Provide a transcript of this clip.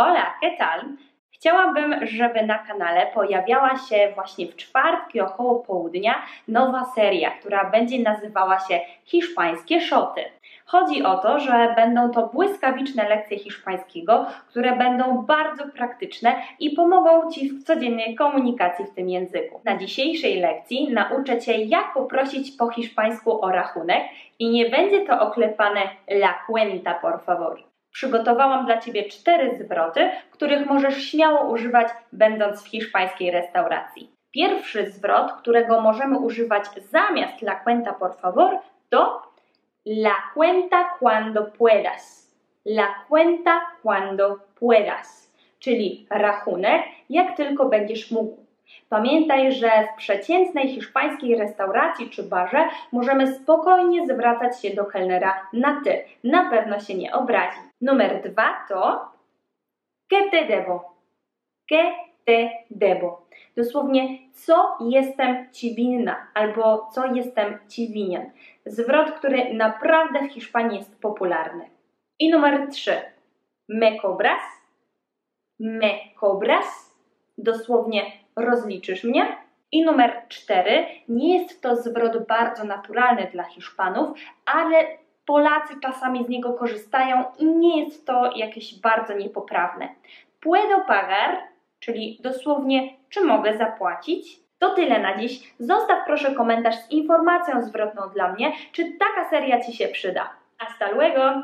Hola, ¿qué tal? Chciałabym, żeby na kanale pojawiała się właśnie w czwartki około południa nowa seria, która będzie nazywała się Hiszpańskie Szoty. Chodzi o to, że będą to błyskawiczne lekcje hiszpańskiego, które będą bardzo praktyczne i pomogą Ci w codziennej komunikacji w tym języku. Na dzisiejszej lekcji nauczę Cię, jak poprosić po hiszpańsku o rachunek i nie będzie to oklepane la cuenta, por favor. Przygotowałam dla Ciebie cztery zwroty, których możesz śmiało używać, będąc w hiszpańskiej restauracji. Pierwszy zwrot, którego możemy używać zamiast la cuenta por favor, to la cuenta cuando puedas. La cuenta cuando puedas, czyli rachunek, jak tylko będziesz mógł. Pamiętaj, że w przeciętnej hiszpańskiej restauracji czy barze możemy spokojnie zwracać się do kelnera na ty. Na pewno się nie obrazi. Numer dwa to ¿Qué te debo? ¿Qué te debo? Dosłownie, co jestem ci winna albo co jestem ci winien. Zwrot, który naprawdę w Hiszpanii jest popularny. I numer trzy. Me cobras? Me cobras? Dosłownie, rozliczysz mnie? I numer cztery. Nie jest to zwrot bardzo naturalny dla Hiszpanów, ale Polacy czasami z niego korzystają i nie jest to jakieś bardzo niepoprawne. Puedo pagar, czyli dosłownie czy mogę zapłacić? To tyle na dziś. Zostaw proszę komentarz z informacją zwrotną dla mnie, czy taka seria Ci się przyda. Hasta luego!